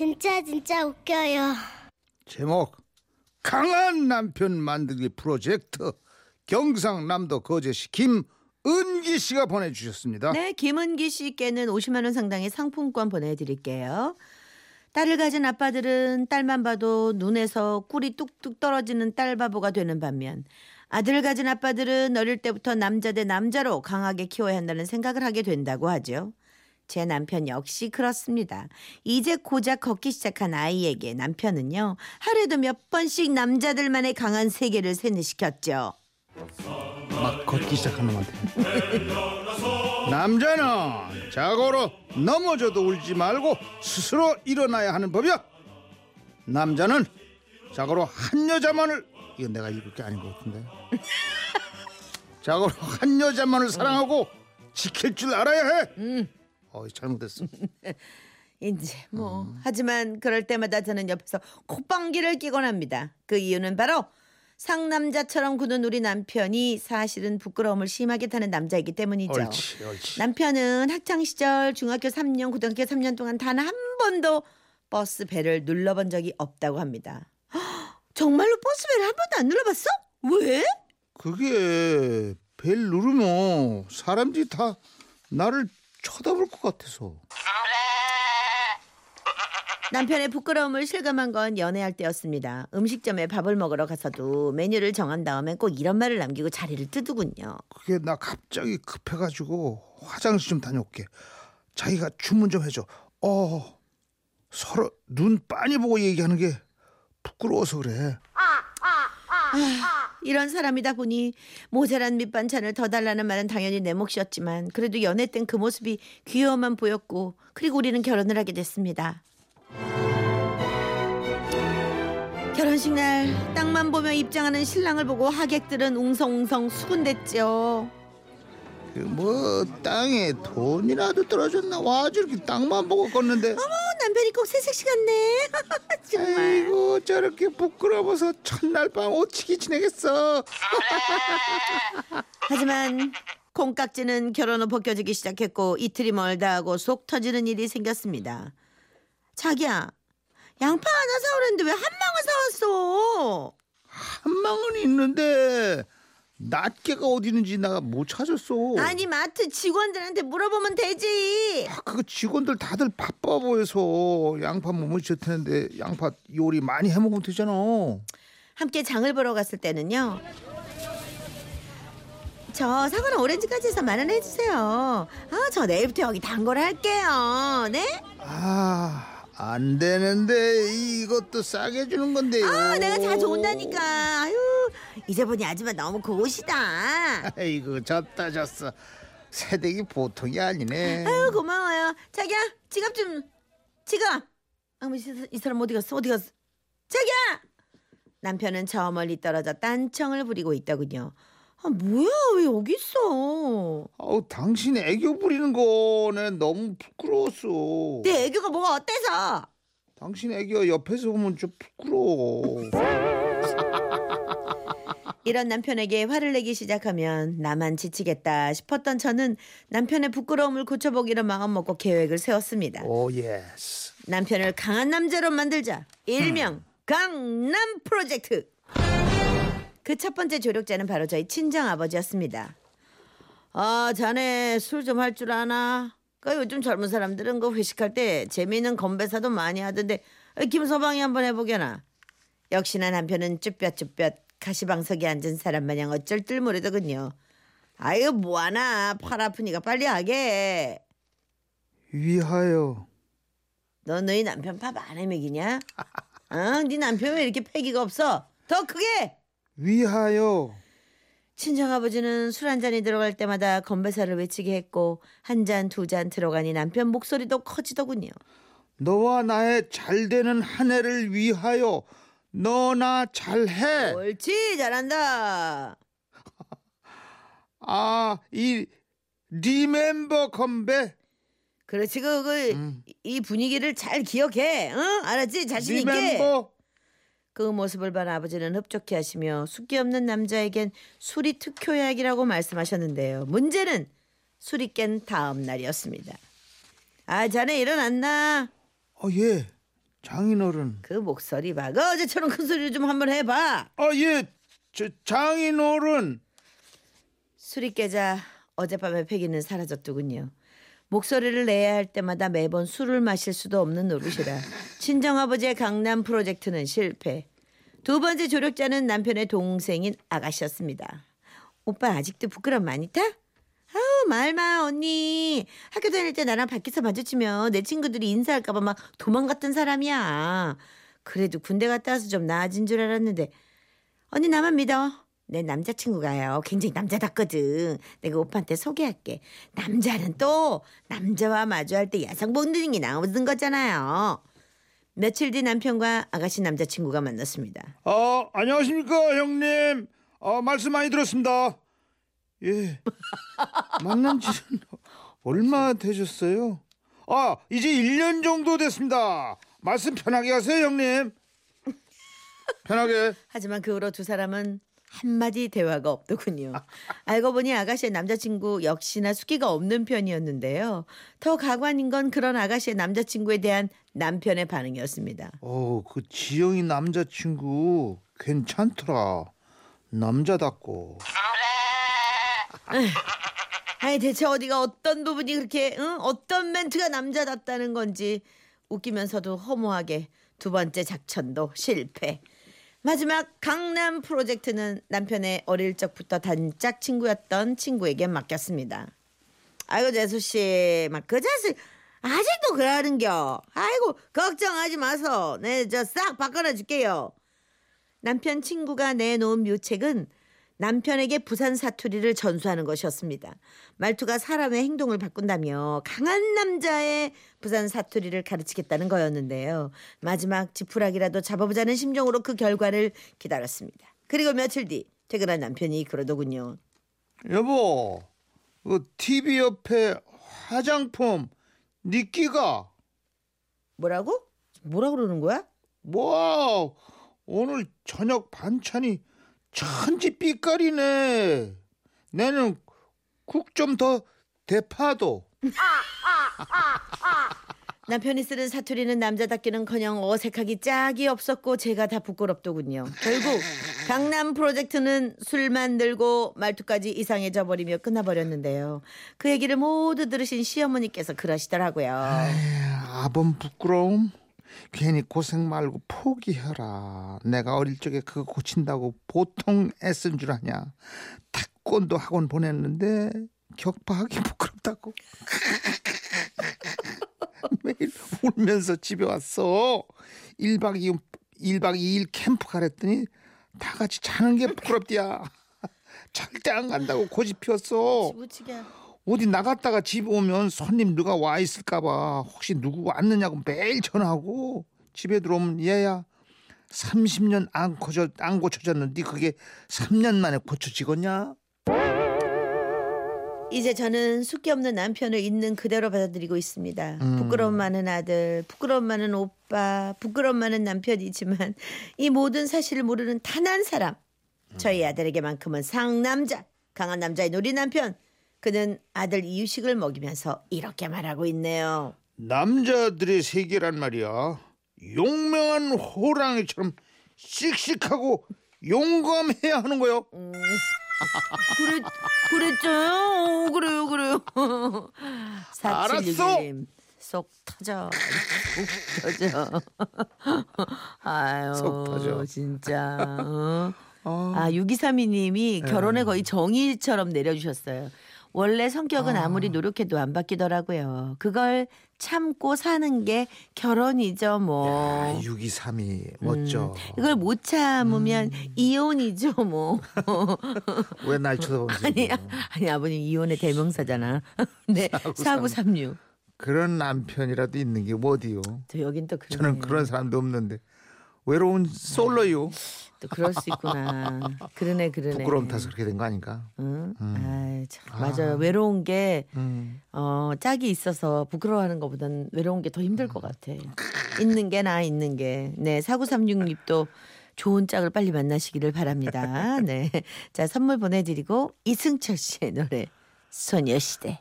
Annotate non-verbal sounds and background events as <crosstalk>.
진짜 진짜 웃겨요. 제목 강한 남편 만들기 프로젝트 경상남도 거제시 김은기 씨가 보내주셨습니다. 네, 김은기 씨께는 50만 원 상당의 상품권 보내드릴게요. 딸을 가진 아빠들은 딸만 봐도 눈에서 꿀이 뚝뚝 떨어지는 딸 바보가 되는 반면 아들을 가진 아빠들은 어릴 때부터 남자 대 남자로 강하게 키워야 한다는 생각을 하게 된다고 하죠. 제 남편 역시 그렇습니다. 이제 고작 걷기 시작한 아이에게 남편은요 하루에도 몇 번씩 남자들만의 강한 세계를 세뇌시켰죠. 막 걷기 시작한 놈한테. 남자는 자고로 넘어져도 울지 말고 스스로 일어나야 하는 법이야. 남자는 자고로 한 여자만을 이건 내가 읽을 게 아닌 것 같은데. 자고로 한 여자만을 사랑하고 지킬 줄 알아야 해. 음. 어, 잘못했어. <laughs> 이제 뭐 하지만 그럴 때마다 저는 옆에서 콧방귀를 끼곤 합니다. 그 이유는 바로 상남자처럼 구는 우리 남편이 사실은 부끄러움을 심하게 타는 남자이기 때문이죠. 옳지, 옳지. 남편은 학창 시절 중학교 3년, 고등학교 3년 동안 단 한 번도 버스 벨을 눌러본 적이 없다고 합니다. 헉, <gasps> 정말로 버스 벨을 한 번도 안 눌러봤어? 왜? 그게 벨 누르면 사람들이 다 나를 쳐다볼 것 같아서. <laughs> 남편의 부끄러움을 실감한 건 연애할 때였습니다. 음식점에 밥을 먹으러 가서도 메뉴를 정한 다음에 꼭 이런 말을 남기고 자리를 뜨더군요. 그게 나 갑자기 급해가지고 화장실 좀 다녀올게. 자기가 주문 좀 해줘. 어 서로 눈 빤히 보고 얘기하는 게 부끄러워서 그래. 이런 사람이다 보니 모자란 밑반찬을 더 달라는 말은 당연히 내 몫이었지만 그래도 연애 땐 그 모습이 귀여워만 보였고 그리고 우리는 결혼을 하게 됐습니다. 결혼식 날 땅만 보며 입장하는 신랑을 보고 하객들은 웅성웅성 수군댔죠. 그뭐 땅에 돈이라도 떨어졌나 와 저렇게 땅만 보고 걷는데. 어머 남편이 꼭 새색시 같네. <laughs> 정말. 아이고 저렇게 부끄러워서 첫날 밤 오치기 지내겠어. <laughs> 하지만 콩깍지는 결혼 후 벗겨지기 시작했고 이틀이 멀다 하고 속 터지는 일이 생겼습니다. 자기야 양파 하나 사오랬는데 왜 한 망을 사왔어? 한 망은 있는데 낱개가 어디 있는지 내가 못 찾았어. 아니 마트 직원들한테 물어보면 되지. 아, 그거 직원들 다들 바빠 보여서 양파 못 좋다는데 양파 요리 많이 해 먹으면 되잖아. 함께 장을 보러 갔을 때는요. 저 사과는 오렌지까지 해서 만원 해주세요. 아, 저 내일부터 여기 단골 할게요. 네? 아, 안 되는데 이것도 싸게 주는 건데요. 아, 내가 자주 온다니까. 아유, 이제 보니 아줌마 너무 고우시다. 아이고 졌다 졌어. 새댁이 보통이 아니네. 아유, 고마워요. 자기야, 지갑 좀. 지갑. 아무 이, 이 사람 어디 갔어? 어디 갔어? 자기야. 남편은 저 멀리 떨어져 딴청을 부리고 있더군요. 아, 뭐야? 왜 여기 있어? 아우 당신 애교 부리는 거는 너무 부끄러웠어. 내 애교가 뭐가 어때서? 당신 애교 옆에서 보면 좀 부끄러워. 이런 남편에게 화를 내기 시작하면 나만 지치겠다 싶었던 저는 남편의 부끄러움을 고쳐보기로 마음먹고 계획을 세웠습니다. 오 Yes. 남편을 강한 남자로 만들자. 일명 강남 프로젝트. 그 첫 번째 조력자는 바로 저희 친정 아버지였습니다. 아, 자네 술 좀 할 줄 아나? 그 요즘 젊은 사람들은 그 회식할 때 재미있는 건배사도 많이 하던데 어, 김서방이 한번 해보게나. 역시나 남편은 쭈뼛쭈뼛 가시방석에 앉은 사람 마냥 어쩔 줄 모르더군요. 아유 뭐하나 팔 아프니까 빨리 하게. 위하여. 너 너희 남편 밥 안 해먹이냐? 어? 네 남편 왜 이렇게 패기가 없어? 더 크게! 위하여. 친정아버지는 술 한 잔이 들어갈 때마다 건배사를 외치게 했고 한 잔 두잔 들어가니 남편 목소리도 커지더군요. 너와 나의 잘 되는 한 해를 위하여 너나 잘해. 옳지 잘한다. <laughs> 아, 이 리멤버 건배. 그렇지 그, 그, 음. 이 분위기를 잘 기억해. 응? 알았지? 자신 있게. 리멤버. 그 모습을 본 아버지는 흡족해 하시며 숙기 없는 남자에겐 술이 특효약이라고 말씀하셨는데요. 문제는 술이 깬 다음 날이었습니다. 아 자네 일어났나? 어, 예. 장인어른. 그 목소리 봐. 그 어제처럼 큰 소리 좀 한번 해봐. 아, 예. 저 장인어른. 술이 깨자 어젯밤의 패기는 사라졌더군요. 목소리를 내야 할 때마다 매번 술을 마실 수도 없는 노릇이라 <laughs> 친정아버지의 강남 프로젝트는 실패. 두 번째 조력자는 남편의 동생인 아가씨였습니다. 오빠 아직도 부끄럼 많이 타? 말마 언니 학교 다닐 때 나랑 밖에서 마주치면 내 친구들이 인사할까봐 막 도망갔던 사람이야. 그래도 군대 갔다 와서 좀 나아진 줄 알았는데 언니 나만 믿어. 내 남자친구가요. 굉장히 남자답거든. 내가 오빠한테 소개할게. 남자는 또 남자와 마주할 때 야상 본능이 나오는 거잖아요. 며칠 뒤 남편과 아가씨 남자친구가 만났습니다. 아, 안녕하십니까, 형님. 아, 말씀 많이 들었습니다. 예. 만난 지는 <laughs> 얼마 되셨어요? 아, 이제 1년 정도 됐습니다. 말씀 편하게 하세요, 형님. 편하게. 하지만 그 후로 두 사람은 한마디 대화가 없더군요. 알고 보니 아가씨의 남자친구 역시나 수기가 없는 편이었는데요. 더 가관인 건 그런 아가씨의 남자친구에 대한 남편의 반응이었습니다. 어, 그 지영이 남자친구 괜찮더라. 남자답고. <laughs> 아니 대체 어디가 어떤 부분이 그렇게 응? 어떤 멘트가 남자답다는 건지 웃기면서도 허무하게 두 번째 작전도 실패. 마지막 강남 프로젝트는 남편의 어릴 적부터 단짝 친구였던 친구에게 맡겼습니다. 아이고 재수 씨, 막 그 자식 아직도 그러는겨. 아이고 걱정하지 마소. 네저 싹 바꿔놔 줄게요. 남편 친구가 내놓은 묘책은 남편에게 부산 사투리를 전수하는 것이었습니다. 말투가 사람의 행동을 바꾼다며 강한 남자의 부산 사투리를 가르치겠다는 거였는데요. 마지막 지푸라기라도 잡아보자는 심정으로 그 결과를 기다렸습니다. 그리고 며칠 뒤 퇴근한 남편이 그러더군요. 여보, 그 TV 옆에 화장품 니 끼가 뭐라고? 뭐라 그러는 거야? 뭐 오늘 저녁 반찬이 천지 삐까리네. 내는 국 좀 더 대파도. <laughs> 남편이 쓰는 사투리는 남자답기는커녕 어색하기 짝이 없었고 제가 다 부끄럽더군요. 결국 강남 프로젝트는 술 만들고 말투까지 이상해져 버리며 끝나버렸는데요. 그 얘기를 모두 들으신 시어머니께서 그러시더라고요. 아범 부끄러움? 괜히 고생 말고 포기해라. 내가 어릴 적에 그거 고친다고 보통 애쓴 줄 아냐. 태권도 학원 보냈는데 격파하기 <laughs> 부끄럽다고. <laughs> 매일 울면서 집에 왔어. 1박 2일, 1박 2일 캠프 가랬더니 다 같이 자는 게 부끄럽디야. <laughs> 절대 안 간다고 고집 피웠어. 지부치게. 어디 나갔다가 집 오면 손님 누가 와 있을까봐 혹시 누구 왔느냐고 매일 전화하고 집에 들어오면 얘야 30년 안 고쳐 안 고쳐졌는데 그게 3년 만에 고쳐지겠냐? 이제 저는 숙기 없는 남편을 있는 그대로 받아들이고 있습니다. 부끄러움 많은 아들, 부끄러움 많은 오빠, 부끄러움 많은 남편이지만 이 모든 사실을 모르는 단 한 사람. 저희 아들에게만큼은 상남자, 강한 남자의 놀이 남편. 그는 아들 이유식을 먹이면서 이렇게 말하고 있네요. 남자들의 세계란 말이야. 용맹한 호랑이처럼 씩씩하고 용감해야 하는 거요. 그랬, 그랬죠요? 어, 그래요, 그래요. <laughs> 알았어. 4761님. 속 터져. 속 터져. 아유, 속 터져. 진짜. 어? 아, 아, 6232님이 네. 결혼에 거의 정의처럼 내려주셨어요. 원래 성격은 아. 아. 무리 노력해도 안 바뀌더라고요. 그걸 참고 사는 게 결혼이죠, 뭐. 야, 6232 멋져. 이걸 못 참으면 음. 이혼이죠, 뭐. <laughs> 왜 날 쳐다보면서 아니? 아니 아버님 이혼의 대명사잖아. <laughs> 네, 4936. 그런 남편이라도 있는 게 어디요? 저 여긴 또 그러네. 저는 그런 사람도 없는데 외로운 솔로요. 또 그럴 수 있구나. 그러네, 그러네. 부끄러움 타서 그렇게 된 거 아닌가? 응? 음. 아 이, 참, 맞아요. 외로운 게 음. 어, 짝이 있어서 부끄러워하는 것보단 외로운 게 더 힘들 것 같아. 있는 게 나 있는 게. 네, 4936님도 좋은 짝을 빨리 만나시기를 바랍니다. 네. <laughs> 자, 선물 보내드리고 이승철 씨의 노래 소녀시대.